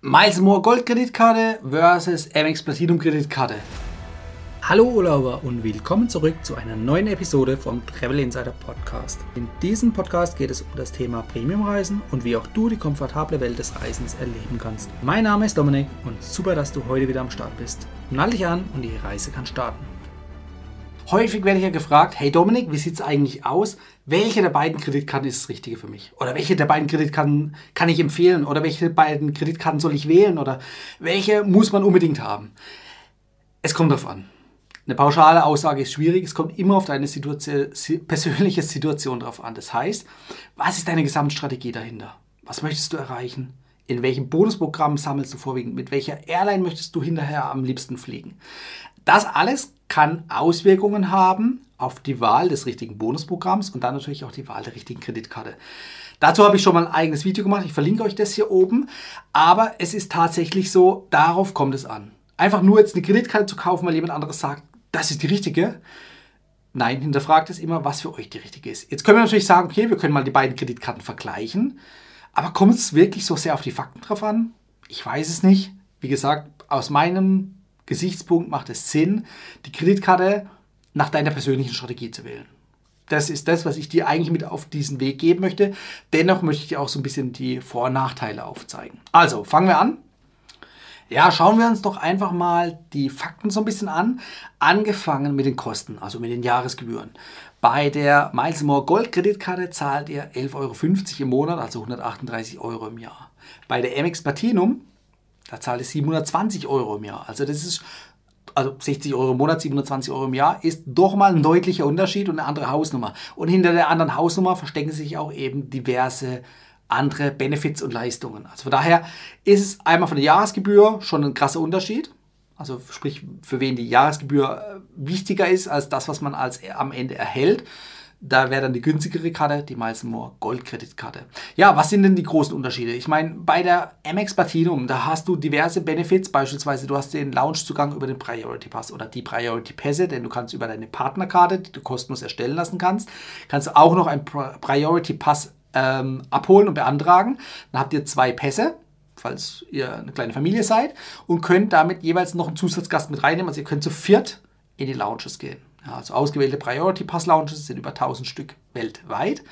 Miles More Gold Kreditkarte versus Amex Platinum Kreditkarte. Hallo Urlauber und willkommen zurück zu einer neuen Episode vom Travel Insider Podcast. In diesem Podcast geht es um das Thema Premiumreisen und wie auch du die komfortable Welt des Reisens erleben kannst. Mein Name ist Dominik und super, dass du heute wieder am Start bist. Nall dich an und die Reise kann starten. Häufig werde ich ja gefragt, hey Dominik, wie sieht es eigentlich aus? Welche der beiden Kreditkarten ist das Richtige für mich? Oder welche der beiden Kreditkarten kann ich empfehlen? Oder welche beiden Kreditkarten soll ich wählen? Oder welche muss man unbedingt haben? Es kommt darauf an. Eine pauschale Aussage ist schwierig. Es kommt immer auf deine Situation, persönliche Situation drauf an. Das heißt, was ist deine Gesamtstrategie dahinter? Was möchtest du erreichen? In welchem Bonusprogramm sammelst du vorwiegend? Mit welcher Airline möchtest du hinterher am liebsten fliegen? Das alles kann Auswirkungen haben auf die Wahl des richtigen Bonusprogramms und dann natürlich auch die Wahl der richtigen Kreditkarte. Dazu habe ich schon mal ein eigenes Video gemacht. Ich verlinke euch das hier oben. Aber es ist tatsächlich so, darauf kommt es an. Einfach nur jetzt eine Kreditkarte zu kaufen, weil jemand anderes sagt, das ist die richtige. Nein, hinterfragt es immer, was für euch die richtige ist. Jetzt können wir natürlich sagen, okay, wir können mal die beiden Kreditkarten vergleichen. Aber kommt es wirklich so sehr auf die Fakten drauf an? Ich weiß es nicht. Wie gesagt, aus meinem Gesichtspunkt macht es Sinn, die Kreditkarte nach deiner persönlichen Strategie zu wählen. Das ist das, was ich dir eigentlich mit auf diesen Weg geben möchte. Dennoch möchte ich dir auch so ein bisschen die Vor- und Nachteile aufzeigen. Also, fangen wir an. Ja, schauen wir uns doch einfach mal die Fakten so ein bisschen an. Angefangen mit den Kosten, also mit den Jahresgebühren. Bei der Miles More Gold Kreditkarte zahlt ihr 11,50 Euro im Monat, also 138 Euro im Jahr. Bei der Amex Platinum da zahle ich 720 Euro im Jahr. Also das ist, also 60 Euro im Monat, 720 Euro im Jahr, ist doch mal ein deutlicher Unterschied und eine andere Hausnummer. Und hinter der anderen Hausnummer verstecken sich auch eben diverse andere Benefits und Leistungen. Also von daher ist es einmal von der Jahresgebühr schon ein krasser Unterschied. Also sprich, für wen die Jahresgebühr wichtiger ist als das, was man als am Ende erhält. Da wäre dann die günstigere Karte, die Miles Gold-Kreditkarte. Ja, was sind denn die großen Unterschiede? Ich meine, bei der Amex Platinum, da hast du diverse Benefits. Beispielsweise, du hast den Loungezugang über den Priority Pass oder die Priority Pässe, denn du kannst über deine Partnerkarte, die du kostenlos erstellen lassen kannst, kannst du auch noch einen Priority Pass ähm, abholen und beantragen. Dann habt ihr zwei Pässe falls ihr eine kleine Familie seid und könnt damit jeweils noch einen Zusatzgast mit reinnehmen. Also ihr könnt zu viert in die Lounges gehen. Ja, also ausgewählte Priority Pass Lounges sind über 1000 Stück weltweit.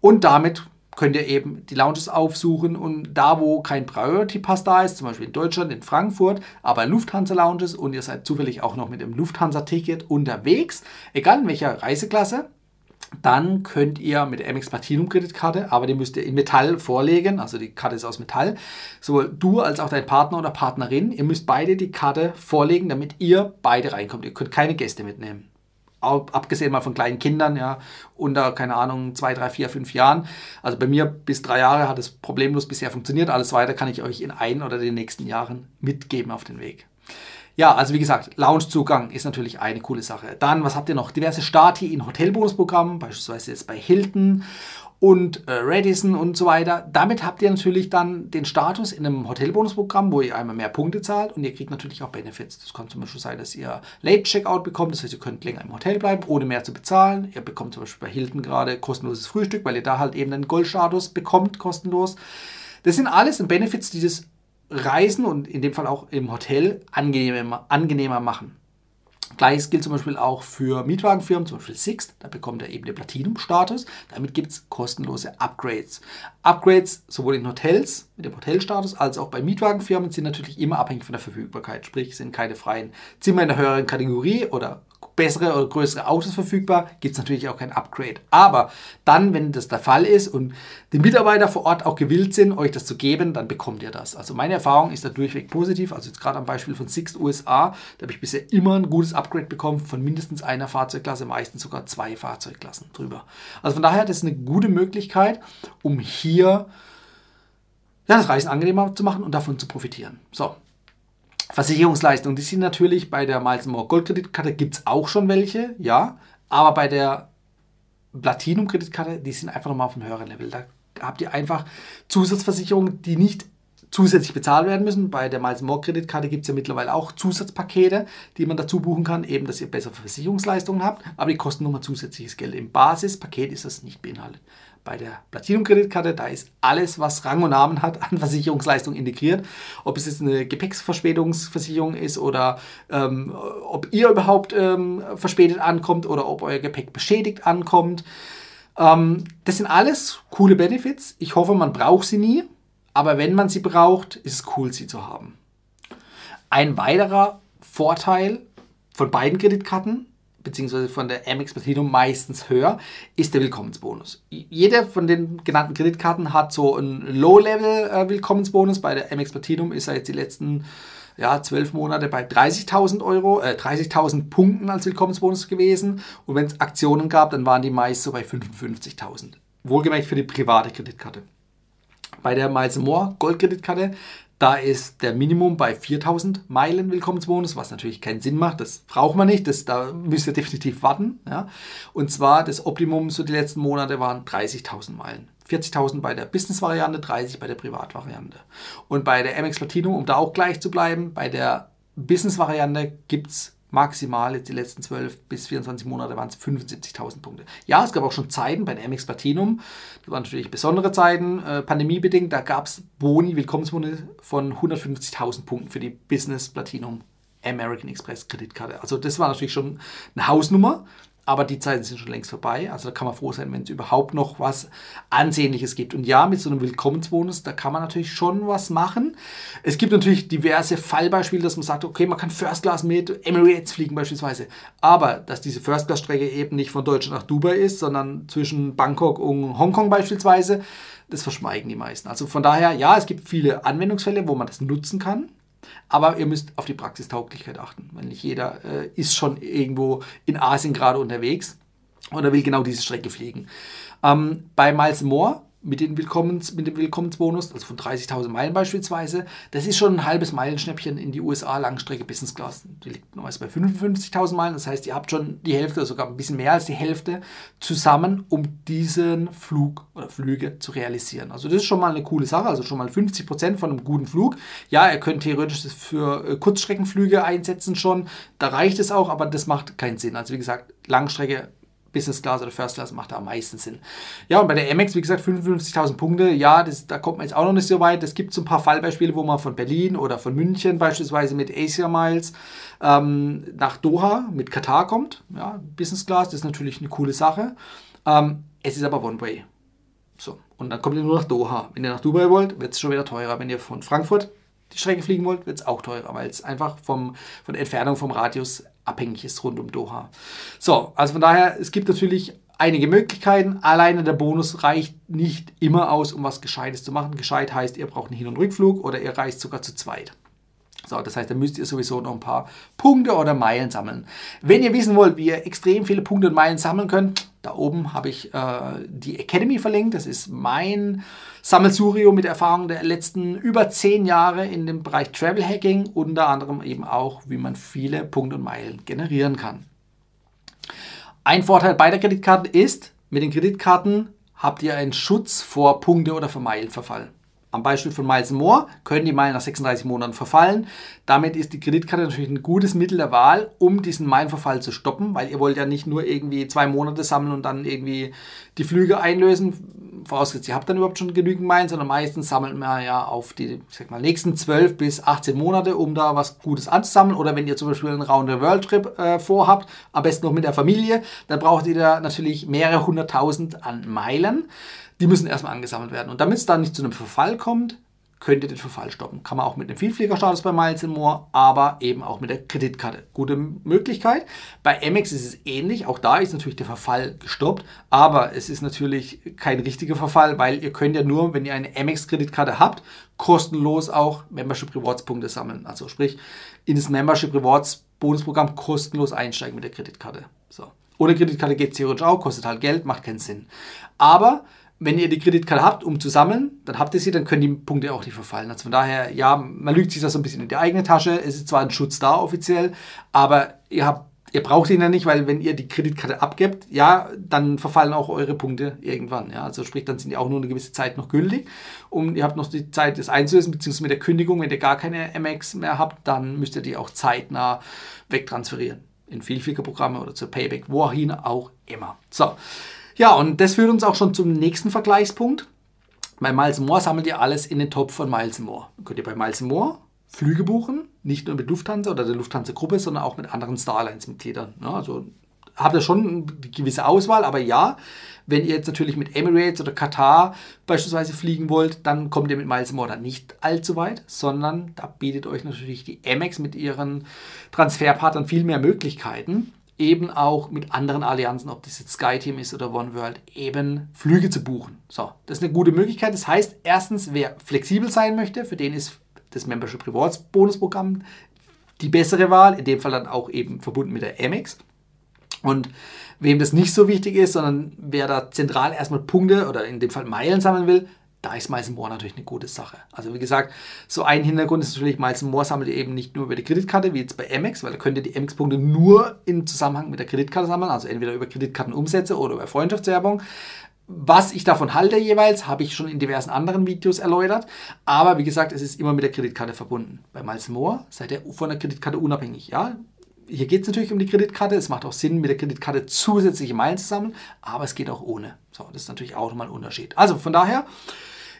Und damit könnt ihr eben die Lounges aufsuchen und da, wo kein Priority Pass da ist, zum Beispiel in Deutschland, in Frankfurt, aber Lufthansa Lounges und ihr seid zufällig auch noch mit dem Lufthansa-Ticket unterwegs, egal in welcher Reiseklasse, dann könnt ihr mit der MX Platinum Kreditkarte, aber die müsst ihr in Metall vorlegen, also die Karte ist aus Metall, sowohl du als auch dein Partner oder Partnerin, ihr müsst beide die Karte vorlegen, damit ihr beide reinkommt. Ihr könnt keine Gäste mitnehmen. Abgesehen mal von kleinen Kindern, ja, unter, keine Ahnung, zwei, drei, vier, fünf Jahren. Also bei mir bis drei Jahre hat es problemlos bisher funktioniert. Alles weiter kann ich euch in ein oder den nächsten Jahren mitgeben auf den Weg. Ja, also wie gesagt, Loungezugang ist natürlich eine coole Sache. Dann, was habt ihr noch? Diverse Stati in Hotelbonusprogrammen, beispielsweise jetzt bei Hilton und äh, Radisson und so weiter. Damit habt ihr natürlich dann den Status in einem Hotelbonusprogramm, wo ihr einmal mehr Punkte zahlt und ihr kriegt natürlich auch Benefits. Das kann zum Beispiel sein, dass ihr Late Checkout bekommt, das heißt, ihr könnt länger im Hotel bleiben, ohne mehr zu bezahlen. Ihr bekommt zum Beispiel bei Hilton gerade kostenloses Frühstück, weil ihr da halt eben einen Goldstatus bekommt, kostenlos. Das sind alles Benefits, die das Reisen und in dem Fall auch im Hotel angenehmer, angenehmer machen. Gleiches gilt zum Beispiel auch für Mietwagenfirmen, zum Beispiel Sixt, da bekommt er eben den Platinum-Status. Damit gibt es kostenlose Upgrades. Upgrades sowohl in Hotels mit dem Hotelstatus als auch bei Mietwagenfirmen sind natürlich immer abhängig von der Verfügbarkeit. Sprich, sind keine freien Zimmer in der höheren Kategorie oder bessere oder größere Autos verfügbar, gibt es natürlich auch kein Upgrade. Aber dann, wenn das der Fall ist und die Mitarbeiter vor Ort auch gewillt sind, euch das zu geben, dann bekommt ihr das. Also meine Erfahrung ist da durchweg positiv. Also jetzt gerade am Beispiel von Sixt USA, da habe ich bisher immer ein gutes Upgrade bekommen von mindestens einer Fahrzeugklasse, meistens sogar zwei Fahrzeugklassen drüber. Also von daher, das ist eine gute Möglichkeit, um hier ja, das Reisen angenehmer zu machen und davon zu profitieren. So, Versicherungsleistungen, die sind natürlich bei der Miles More Gold Kreditkarte gibt es auch schon welche, ja, aber bei der Platinum Kreditkarte, die sind einfach nochmal auf einem höheren Level. Da habt ihr einfach Zusatzversicherungen, die nicht zusätzlich bezahlt werden müssen. Bei der Miles More Kreditkarte gibt es ja mittlerweile auch Zusatzpakete, die man dazu buchen kann, eben, dass ihr bessere Versicherungsleistungen habt, aber die kosten nochmal zusätzliches Geld. Im Basispaket ist das nicht beinhaltet. Bei der Platinum-Kreditkarte, da ist alles, was Rang und Namen hat, an Versicherungsleistung integriert. Ob es jetzt eine Gepäcksverspätungsversicherung ist oder ähm, ob ihr überhaupt ähm, verspätet ankommt oder ob euer Gepäck beschädigt ankommt. Ähm, das sind alles coole Benefits. Ich hoffe, man braucht sie nie. Aber wenn man sie braucht, ist es cool, sie zu haben. Ein weiterer Vorteil von beiden Kreditkarten, beziehungsweise von der Amex Platinum meistens höher, ist der Willkommensbonus. Jede von den genannten Kreditkarten hat so einen Low-Level-Willkommensbonus. Bei der Amex Platinum ist er jetzt die letzten ja, zwölf Monate bei 30.000 Euro, äh, 30.000 Punkten als Willkommensbonus gewesen. Und wenn es Aktionen gab, dann waren die meist so bei 55.000. Wohlgemerkt für die private Kreditkarte. Bei der Miles More Goldkreditkarte, da ist der Minimum bei 4000 Meilen Willkommensbonus, was natürlich keinen Sinn macht. Das braucht man nicht. Das, da müsst ihr definitiv warten. Ja. Und zwar das Optimum so die letzten Monate waren 30.000 Meilen. 40.000 bei der Business-Variante, 30 bei der Privat-Variante. Und bei der MX Platinum, um da auch gleich zu bleiben, bei der Business-Variante gibt es maximal jetzt die letzten 12 bis 24 Monate waren es 75.000 Punkte. Ja, es gab auch schon Zeiten bei der MX Platinum, das waren natürlich besondere Zeiten, äh, pandemiebedingt, da gab es Boni, Willkommensboni von 150.000 Punkten für die Business Platinum American Express Kreditkarte. Also das war natürlich schon eine Hausnummer. Aber die Zeiten sind schon längst vorbei. Also da kann man froh sein, wenn es überhaupt noch was Ansehnliches gibt. Und ja, mit so einem Willkommensbonus, da kann man natürlich schon was machen. Es gibt natürlich diverse Fallbeispiele, dass man sagt, okay, man kann First Class mit Emirates fliegen beispielsweise. Aber dass diese First Class Strecke eben nicht von Deutschland nach Dubai ist, sondern zwischen Bangkok und Hongkong beispielsweise, das verschweigen die meisten. Also von daher, ja, es gibt viele Anwendungsfälle, wo man das nutzen kann. Aber ihr müsst auf die Praxistauglichkeit achten. Weil nicht jeder äh, ist schon irgendwo in Asien gerade unterwegs oder will genau diese Strecke fliegen. Ähm, bei Miles More mit, den Willkommens, mit dem Willkommensbonus, also von 30.000 Meilen beispielsweise, das ist schon ein halbes Meilenschnäppchen in die USA Langstrecke Business Class. Die liegt normalerweise bei 55.000 Meilen, das heißt, ihr habt schon die Hälfte oder sogar ein bisschen mehr als die Hälfte zusammen, um diesen Flug oder Flüge zu realisieren. Also das ist schon mal eine coole Sache, also schon mal 50% von einem guten Flug. Ja, ihr könnt theoretisch das für äh, Kurzstreckenflüge einsetzen schon, da reicht es auch, aber das macht keinen Sinn. Also wie gesagt, Langstrecke Business Class oder First Class macht da am meisten Sinn. Ja, und bei der MX, wie gesagt, 55.000 Punkte, ja, das, da kommt man jetzt auch noch nicht so weit. Es gibt so ein paar Fallbeispiele, wo man von Berlin oder von München beispielsweise mit Asia Miles ähm, nach Doha mit Katar kommt. Ja, Business Class, das ist natürlich eine coole Sache. Ähm, es ist aber One-Way. So, und dann kommt ihr nur nach Doha. Wenn ihr nach Dubai wollt, wird es schon wieder teurer. Wenn ihr von Frankfurt die Strecke fliegen wollt, wird es auch teurer, weil es einfach vom, von der Entfernung vom Radius abhängig ist rund um Doha. So, also von daher, es gibt natürlich einige Möglichkeiten. Alleine der Bonus reicht nicht immer aus, um was Gescheites zu machen. Gescheit heißt, ihr braucht einen Hin- und Rückflug oder ihr reist sogar zu zweit. So, das heißt, da müsst ihr sowieso noch ein paar Punkte oder Meilen sammeln. Wenn ihr wissen wollt, wie ihr extrem viele Punkte und Meilen sammeln könnt, da oben habe ich äh, die Academy verlinkt. Das ist mein Sammelsurio mit Erfahrung der letzten über zehn Jahre in dem Bereich Travel Hacking, unter anderem eben auch, wie man viele Punkte und Meilen generieren kann. Ein Vorteil beider Kreditkarten ist, mit den Kreditkarten habt ihr einen Schutz vor Punkte- oder Meilenverfall. Am Beispiel von Miles More können die Meilen nach 36 Monaten verfallen. Damit ist die Kreditkarte natürlich ein gutes Mittel der Wahl, um diesen Meilenverfall zu stoppen, weil ihr wollt ja nicht nur irgendwie zwei Monate sammeln und dann irgendwie die Flüge einlösen, vorausgesetzt ihr habt dann überhaupt schon genügend Meilen, sondern meistens sammelt man ja auf die sag mal, nächsten 12 bis 18 Monate, um da was Gutes anzusammeln. Oder wenn ihr zum Beispiel einen Round-the-World-Trip äh, vorhabt, am besten noch mit der Familie, dann braucht ihr da natürlich mehrere hunderttausend an Meilen die müssen erstmal angesammelt werden. Und damit es dann nicht zu einem Verfall kommt, könnt ihr den Verfall stoppen. Kann man auch mit dem Vielfliegerstatus bei Miles More, aber eben auch mit der Kreditkarte. Gute Möglichkeit. Bei Amex ist es ähnlich. Auch da ist natürlich der Verfall gestoppt, aber es ist natürlich kein richtiger Verfall, weil ihr könnt ja nur, wenn ihr eine Amex-Kreditkarte habt, kostenlos auch Membership Rewards Punkte sammeln. Also sprich, in das Membership Rewards Bonusprogramm kostenlos einsteigen mit der Kreditkarte. So. Ohne Kreditkarte geht es theoretisch auch, kostet halt Geld, macht keinen Sinn. Aber wenn ihr die Kreditkarte habt, um zu sammeln, dann habt ihr sie, dann können die Punkte auch nicht verfallen. Also von daher, ja, man lügt sich das so ein bisschen in die eigene Tasche. Es ist zwar ein Schutz da offiziell, aber ihr habt ihr braucht ihn ja nicht, weil wenn ihr die Kreditkarte abgebt, ja, dann verfallen auch eure Punkte irgendwann. Ja? Also sprich, dann sind die auch nur eine gewisse Zeit noch gültig und ihr habt noch die Zeit, das einzulösen, beziehungsweise mit der Kündigung, wenn ihr gar keine MX mehr habt, dann müsst ihr die auch zeitnah wegtransferieren. In Vielfliegerprogramme oder zur Payback, wohin auch immer. So, ja, und das führt uns auch schon zum nächsten Vergleichspunkt. Bei Miles More sammelt ihr alles in den Topf von Miles More. Könnt ihr bei Miles More Flüge buchen, nicht nur mit Lufthansa oder der Lufthansa-Gruppe, sondern auch mit anderen Starlines-Mitgliedern. Ja, also habt ihr schon eine gewisse Auswahl, aber ja, wenn ihr jetzt natürlich mit Emirates oder Katar beispielsweise fliegen wollt, dann kommt ihr mit Miles dann nicht allzu weit, sondern da bietet euch natürlich die Amex mit ihren Transferpartnern viel mehr Möglichkeiten, eben auch mit anderen Allianzen, ob das jetzt SkyTeam ist oder OneWorld, eben Flüge zu buchen. So, das ist eine gute Möglichkeit. Das heißt, erstens, wer flexibel sein möchte, für den ist das Membership Rewards Bonusprogramm die bessere Wahl, in dem Fall dann auch eben verbunden mit der Amex. Und wem das nicht so wichtig ist, sondern wer da zentral erstmal Punkte oder in dem Fall Meilen sammeln will, da ist Miles More natürlich eine gute Sache. Also wie gesagt, so ein Hintergrund ist natürlich, Miles More sammelt eben nicht nur über die Kreditkarte, wie jetzt bei Amex, weil da könnt ihr die Amex-Punkte nur im Zusammenhang mit der Kreditkarte sammeln, also entweder über Kreditkartenumsätze oder über Freundschaftswerbung. Was ich davon halte jeweils, habe ich schon in diversen anderen Videos erläutert. Aber wie gesagt, es ist immer mit der Kreditkarte verbunden. Bei Miles More seid ihr von der Kreditkarte unabhängig. Ja, hier geht es natürlich um die Kreditkarte. Es macht auch Sinn, mit der Kreditkarte zusätzliche Meilen zu sammeln, aber es geht auch ohne. So, das ist natürlich auch nochmal ein Unterschied. Also von daher,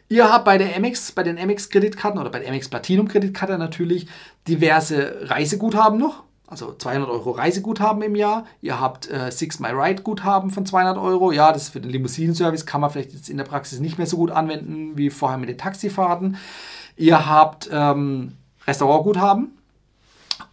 ihr habt bei der MX, bei den MX-Kreditkarten oder bei der MX Platinum-Kreditkarte natürlich diverse Reiseguthaben noch also 200 Euro Reiseguthaben im Jahr. Ihr habt äh, Six My Ride Guthaben von 200 Euro. Ja, das ist für den Limousinenservice kann man vielleicht jetzt in der Praxis nicht mehr so gut anwenden wie vorher mit den Taxifahrten. Ihr habt ähm, Restaurantguthaben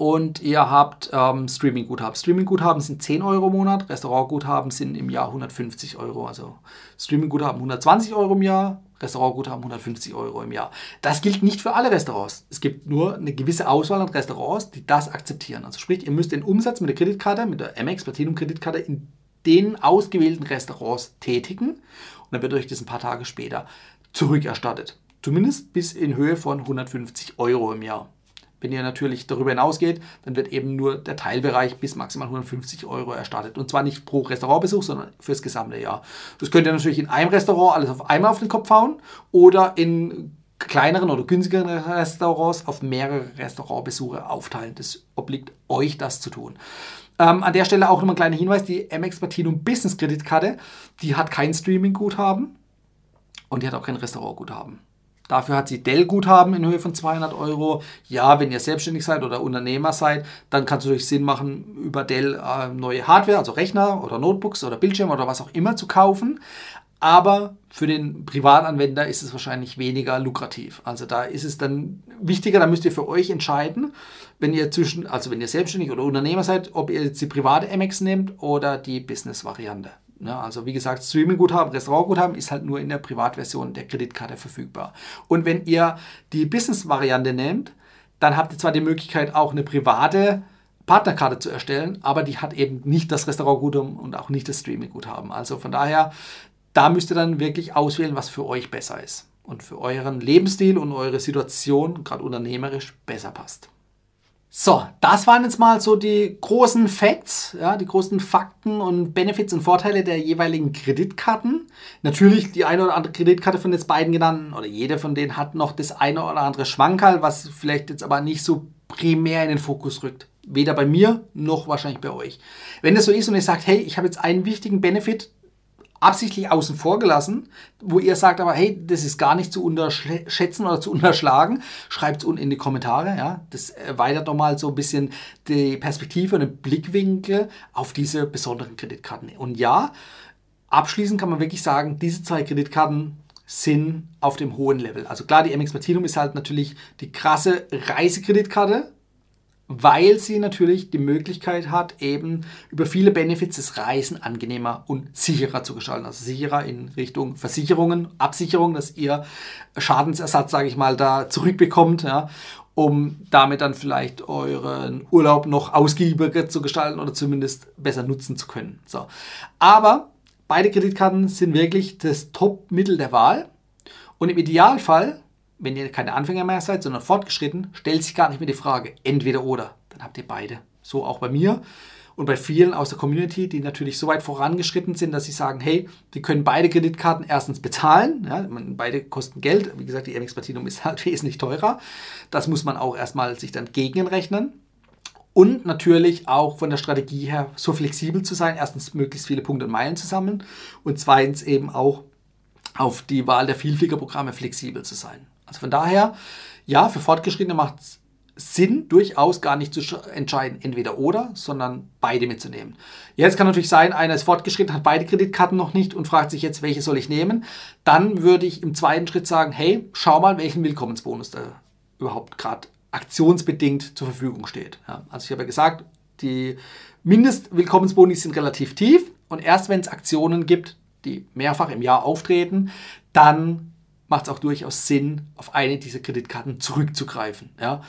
und ihr habt ähm, Streaming-Guthaben. Streaming-Guthaben sind 10 Euro im Monat, Restaurantguthaben sind im Jahr 150 Euro. Also Streaming-Guthaben 120 Euro im Jahr, Restaurantguthaben 150 Euro im Jahr. Das gilt nicht für alle Restaurants. Es gibt nur eine gewisse Auswahl an Restaurants, die das akzeptieren. Also sprich, ihr müsst den Umsatz mit der Kreditkarte, mit der MX Platinum Kreditkarte in den ausgewählten Restaurants tätigen und dann wird euch das ein paar Tage später zurückerstattet. Zumindest bis in Höhe von 150 Euro im Jahr. Wenn ihr natürlich darüber hinausgeht, dann wird eben nur der Teilbereich bis maximal 150 Euro erstattet. Und zwar nicht pro Restaurantbesuch, sondern fürs gesamte Jahr. Das könnt ihr natürlich in einem Restaurant alles auf einmal auf den Kopf hauen oder in kleineren oder günstigeren Restaurants auf mehrere Restaurantbesuche aufteilen. Das obliegt euch, das zu tun. Ähm, an der Stelle auch nochmal ein kleiner Hinweis: Die MX Platinum Business Kreditkarte, die hat kein Streaming-Guthaben und die hat auch kein Restaurantguthaben. Dafür hat sie Dell-Guthaben in Höhe von 200 Euro. Ja, wenn ihr selbstständig seid oder Unternehmer seid, dann kann es natürlich Sinn machen, über Dell äh, neue Hardware, also Rechner oder Notebooks oder Bildschirme oder was auch immer zu kaufen. Aber für den Privatanwender ist es wahrscheinlich weniger lukrativ. Also da ist es dann wichtiger, da müsst ihr für euch entscheiden, wenn ihr zwischen, also wenn ihr selbstständig oder Unternehmer seid, ob ihr jetzt die private MX nehmt oder die Business-Variante. Ne? Also wie gesagt, Streaming-Guthaben, Restaurant-Guthaben ist halt nur in der Privatversion der Kreditkarte verfügbar. Und wenn ihr die Business-Variante nehmt, dann habt ihr zwar die Möglichkeit, auch eine private Partnerkarte zu erstellen, aber die hat eben nicht das Restaurantguthaben und auch nicht das Streaming-Guthaben. Also von daher, da müsst ihr dann wirklich auswählen, was für euch besser ist und für euren Lebensstil und eure Situation, gerade unternehmerisch, besser passt. So, das waren jetzt mal so die großen Facts, ja, die großen Fakten und Benefits und Vorteile der jeweiligen Kreditkarten. Natürlich die eine oder andere Kreditkarte von jetzt beiden genannten oder jede von denen hat noch das eine oder andere Schwankerl, was vielleicht jetzt aber nicht so primär in den Fokus rückt. Weder bei mir noch wahrscheinlich bei euch. Wenn das so ist und ihr sagt, hey, ich habe jetzt einen wichtigen Benefit, absichtlich außen vor gelassen, wo ihr sagt aber, hey, das ist gar nicht zu unterschätzen oder zu unterschlagen, schreibt es unten in die Kommentare. Ja? Das erweitert nochmal so ein bisschen die Perspektive und den Blickwinkel auf diese besonderen Kreditkarten. Und ja, abschließend kann man wirklich sagen, diese zwei Kreditkarten sind auf dem hohen Level. Also klar, die MX Platinum ist halt natürlich die krasse Reisekreditkarte, weil sie natürlich die Möglichkeit hat, eben über viele Benefits das Reisen angenehmer und sicherer zu gestalten. Also sicherer in Richtung Versicherungen, Absicherung, dass ihr Schadensersatz, sage ich mal, da zurückbekommt, ja, um damit dann vielleicht euren Urlaub noch ausgiebiger zu gestalten oder zumindest besser nutzen zu können. So. Aber beide Kreditkarten sind wirklich das Top-Mittel der Wahl. Und im Idealfall wenn ihr keine Anfänger mehr seid, sondern fortgeschritten, stellt sich gar nicht mehr die Frage, entweder oder. Dann habt ihr beide. So auch bei mir. und bei vielen aus der Community, die natürlich so weit vorangeschritten sind, dass sie sagen, hey, die können beide Kreditkarten erstens bezahlen, ja, beide kosten Geld, wie gesagt, die MX Platinum ist halt wesentlich teurer, das muss man auch erstmal sich dann gegenrechnen. Und natürlich auch von der Strategie her so flexibel zu sein, erstens möglichst viele Punkte und Meilen zu sammeln und zweitens eben auch auf die Wahl der Vielfliegerprogramme flexibel zu sein. Also von daher, ja, für Fortgeschrittene macht es Sinn, durchaus gar nicht zu entscheiden, entweder oder, sondern beide mitzunehmen. Jetzt kann natürlich sein, einer ist fortgeschritten, hat beide Kreditkarten noch nicht und fragt sich jetzt, welche soll ich nehmen. Dann würde ich im zweiten Schritt sagen, hey, schau mal, welchen Willkommensbonus da überhaupt gerade aktionsbedingt zur Verfügung steht. Ja, also ich habe ja gesagt, die Mindestwillkommensboni sind relativ tief und erst wenn es Aktionen gibt, die mehrfach im Jahr auftreten, dann macht es auch durchaus Sinn, auf eine dieser Kreditkarten zurückzugreifen. Ja.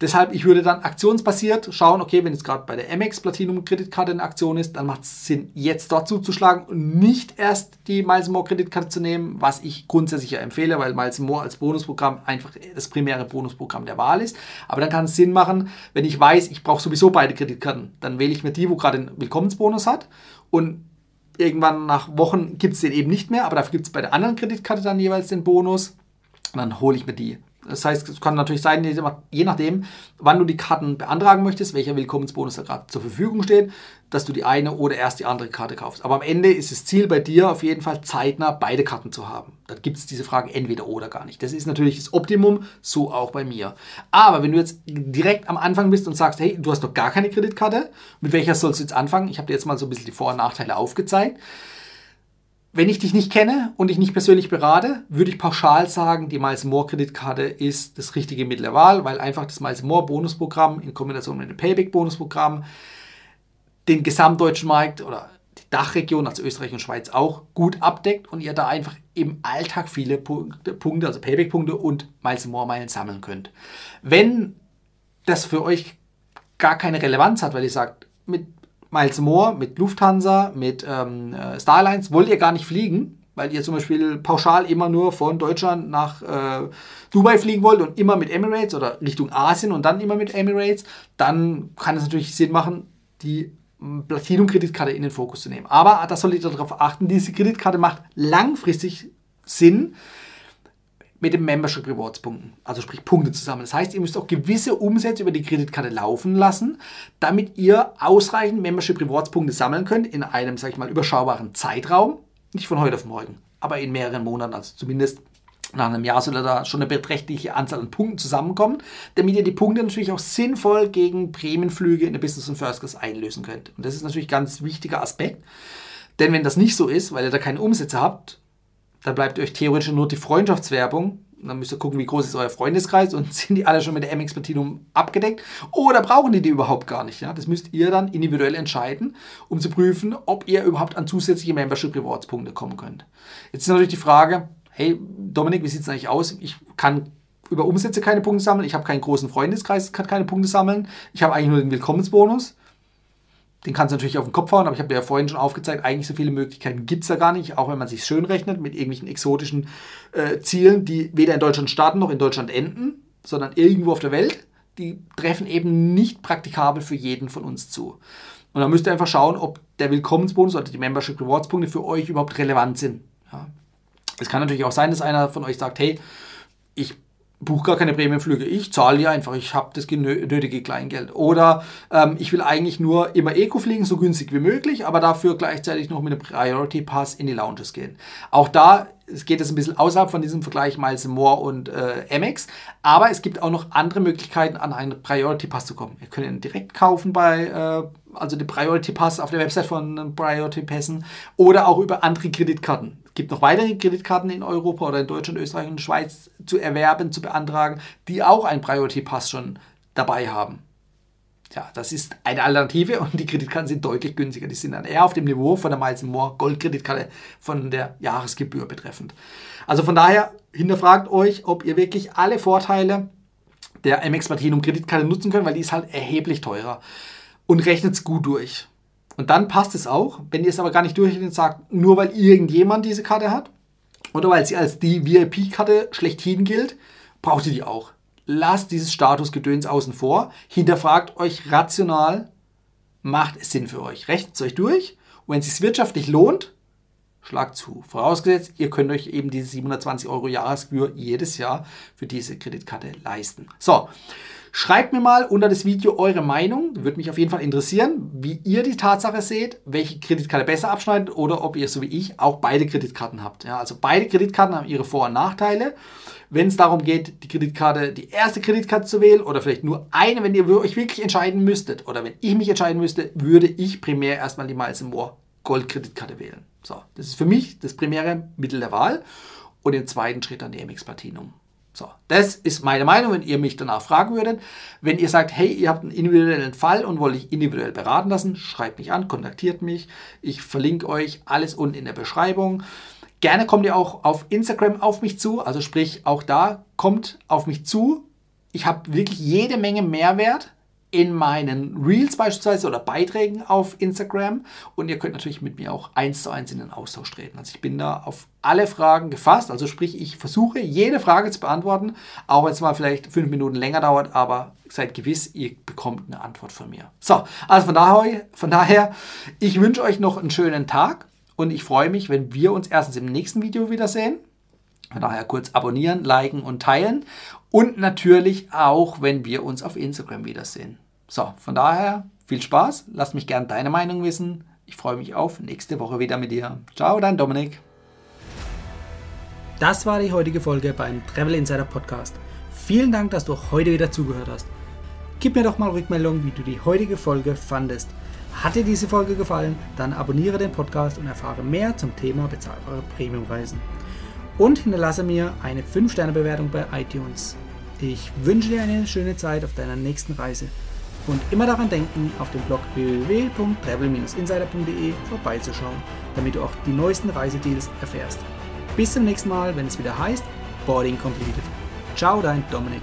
Deshalb, ich würde dann aktionsbasiert schauen, okay, wenn jetzt gerade bei der MX Platinum Kreditkarte eine Aktion ist, dann macht es Sinn, jetzt dort zuzuschlagen und nicht erst die Miles More Kreditkarte zu nehmen, was ich grundsätzlich ja empfehle, weil Miles More als Bonusprogramm einfach das primäre Bonusprogramm der Wahl ist. Aber dann kann es Sinn machen, wenn ich weiß, ich brauche sowieso beide Kreditkarten, dann wähle ich mir die, wo gerade einen Willkommensbonus hat und irgendwann nach Wochen gibt es den eben nicht mehr, aber dafür gibt es bei der anderen Kreditkarte dann jeweils den Bonus. Und dann hole ich mir die. Das heißt, es kann natürlich sein, je nachdem, wann du die Karten beantragen möchtest, welcher Willkommensbonus da gerade zur Verfügung steht, dass du die eine oder erst die andere Karte kaufst. Aber am Ende ist das Ziel bei dir auf jeden Fall zeitnah beide Karten zu haben. Da gibt es diese Frage entweder oder gar nicht. Das ist natürlich das Optimum, so auch bei mir. Aber wenn du jetzt direkt am Anfang bist und sagst, hey, du hast doch gar keine Kreditkarte, mit welcher sollst du jetzt anfangen? Ich habe dir jetzt mal so ein bisschen die Vor- und Nachteile aufgezeigt. Wenn ich dich nicht kenne und dich nicht persönlich berate, würde ich pauschal sagen, die Miles More Kreditkarte ist das richtige Mittel der Wahl, weil einfach das Miles More Bonusprogramm in Kombination mit dem Payback Bonusprogramm den gesamtdeutschen Markt oder die Dachregion, also Österreich und Schweiz auch gut abdeckt und ihr da einfach im Alltag viele Punkte, also Payback-Punkte und Miles More Meilen sammeln könnt. Wenn das für euch gar keine Relevanz hat, weil ihr sagt, mit Miles More mit Lufthansa, mit ähm, äh, Starlines wollt ihr gar nicht fliegen, weil ihr zum Beispiel pauschal immer nur von Deutschland nach äh, Dubai fliegen wollt und immer mit Emirates oder Richtung Asien und dann immer mit Emirates, dann kann es natürlich Sinn machen, die hm, Platinum-Kreditkarte in den Fokus zu nehmen. Aber das solltet ihr darauf achten, diese Kreditkarte macht langfristig Sinn, mit den Membership Rewards Punkten, also sprich Punkte zusammen. Das heißt, ihr müsst auch gewisse Umsätze über die Kreditkarte laufen lassen, damit ihr ausreichend Membership Rewards Punkte sammeln könnt in einem, sag ich mal, überschaubaren Zeitraum. Nicht von heute auf morgen, aber in mehreren Monaten, also zumindest nach einem Jahr soll da schon eine beträchtliche Anzahl an Punkten zusammenkommen, damit ihr die Punkte natürlich auch sinnvoll gegen Prämienflüge in der Business und First Class einlösen könnt. Und das ist natürlich ein ganz wichtiger Aspekt. Denn wenn das nicht so ist, weil ihr da keine Umsätze habt, dann bleibt euch theoretisch nur die Freundschaftswerbung. Dann müsst ihr gucken, wie groß ist euer Freundeskreis und sind die alle schon mit der MX Platinum abgedeckt oder brauchen die die überhaupt gar nicht. Ja? Das müsst ihr dann individuell entscheiden, um zu prüfen, ob ihr überhaupt an zusätzliche Membership Rewards Punkte kommen könnt. Jetzt ist natürlich die Frage, hey Dominik, wie sieht es eigentlich aus? Ich kann über Umsätze keine Punkte sammeln, ich habe keinen großen Freundeskreis, kann keine Punkte sammeln, ich habe eigentlich nur den Willkommensbonus. Den kannst du natürlich auf den Kopf hauen, aber ich habe dir ja vorhin schon aufgezeigt, eigentlich so viele Möglichkeiten gibt es da gar nicht, auch wenn man sich schön rechnet mit irgendwelchen exotischen äh, Zielen, die weder in Deutschland starten noch in Deutschland enden, sondern irgendwo auf der Welt. Die treffen eben nicht praktikabel für jeden von uns zu. Und da müsst ihr einfach schauen, ob der Willkommensbonus oder die Membership Rewards Punkte für euch überhaupt relevant sind. Ja. Es kann natürlich auch sein, dass einer von euch sagt, hey, ich buche gar keine Prämienflüge. Ich zahle ja einfach, ich habe das nötige Kleingeld. Oder ähm, ich will eigentlich nur immer Eco fliegen, so günstig wie möglich, aber dafür gleichzeitig noch mit einem Priority Pass in die Lounges gehen. Auch da es geht es ein bisschen außerhalb von diesem Vergleich Miles More und äh, Amex, aber es gibt auch noch andere Möglichkeiten, an einen Priority Pass zu kommen. Ihr könnt ihn direkt kaufen bei, äh, also den Priority Pass auf der Website von Priority Passen oder auch über andere Kreditkarten gibt noch weitere Kreditkarten in Europa oder in Deutschland, Österreich und Schweiz zu erwerben, zu beantragen, die auch einen Priority Pass schon dabei haben. Ja, das ist eine Alternative und die Kreditkarten sind deutlich günstiger. Die sind dann eher auf dem Niveau von der Miles More Gold-Kreditkarte von der Jahresgebühr betreffend. Also von daher hinterfragt euch, ob ihr wirklich alle Vorteile der MX Platinum Kreditkarte nutzen könnt, weil die ist halt erheblich teurer. Und rechnet es gut durch. Und dann passt es auch, wenn ihr es aber gar nicht durchrechnet sagt, nur weil irgendjemand diese Karte hat oder weil sie als die VIP-Karte schlechthin gilt, braucht ihr die auch. Lasst dieses Statusgedöns außen vor, hinterfragt euch rational, macht es Sinn für euch. Rechnet es euch durch und wenn es sich wirtschaftlich lohnt, schlagt zu. Vorausgesetzt, ihr könnt euch eben diese 720 Euro Jahresgebühr jedes Jahr für diese Kreditkarte leisten. So, Schreibt mir mal unter das Video eure Meinung. Würde mich auf jeden Fall interessieren, wie ihr die Tatsache seht, welche Kreditkarte besser abschneidet oder ob ihr so wie ich auch beide Kreditkarten habt. Ja, also beide Kreditkarten haben ihre Vor- und Nachteile. Wenn es darum geht, die Kreditkarte, die erste Kreditkarte zu wählen oder vielleicht nur eine, wenn ihr euch wirklich entscheiden müsstet oder wenn ich mich entscheiden müsste, würde ich primär erstmal die Miles More Gold-Kreditkarte wählen. So, das ist für mich das primäre Mittel der Wahl und im zweiten Schritt dann die MX Platinum. So, das ist meine Meinung, wenn ihr mich danach fragen würdet. Wenn ihr sagt, hey, ihr habt einen individuellen Fall und wollt euch individuell beraten lassen, schreibt mich an, kontaktiert mich. Ich verlinke euch alles unten in der Beschreibung. Gerne kommt ihr auch auf Instagram auf mich zu, also sprich auch da kommt auf mich zu. Ich habe wirklich jede Menge Mehrwert in meinen Reels beispielsweise oder Beiträgen auf Instagram und ihr könnt natürlich mit mir auch eins zu eins in den Austausch treten. Also ich bin da auf alle Fragen gefasst, also sprich ich versuche jede Frage zu beantworten, auch wenn es mal vielleicht fünf Minuten länger dauert, aber seid gewiss, ihr bekommt eine Antwort von mir. So, also von daher, von daher ich wünsche euch noch einen schönen Tag und ich freue mich, wenn wir uns erstens im nächsten Video wiedersehen. Von daher kurz abonnieren, liken und teilen. Und natürlich auch, wenn wir uns auf Instagram wiedersehen. So, von daher viel Spaß. Lass mich gerne deine Meinung wissen. Ich freue mich auf nächste Woche wieder mit dir. Ciao, dein Dominik. Das war die heutige Folge beim Travel Insider Podcast. Vielen Dank, dass du heute wieder zugehört hast. Gib mir doch mal Rückmeldung, wie du die heutige Folge fandest. Hat dir diese Folge gefallen, dann abonniere den Podcast und erfahre mehr zum Thema bezahlbare Premiumreisen und hinterlasse mir eine 5-Sterne-Bewertung bei iTunes. Ich wünsche dir eine schöne Zeit auf deiner nächsten Reise und immer daran denken, auf dem Blog www.travel-insider.de vorbeizuschauen, damit du auch die neuesten Reisedeals erfährst. Bis zum nächsten Mal, wenn es wieder heißt Boarding Completed. Ciao, dein Dominik.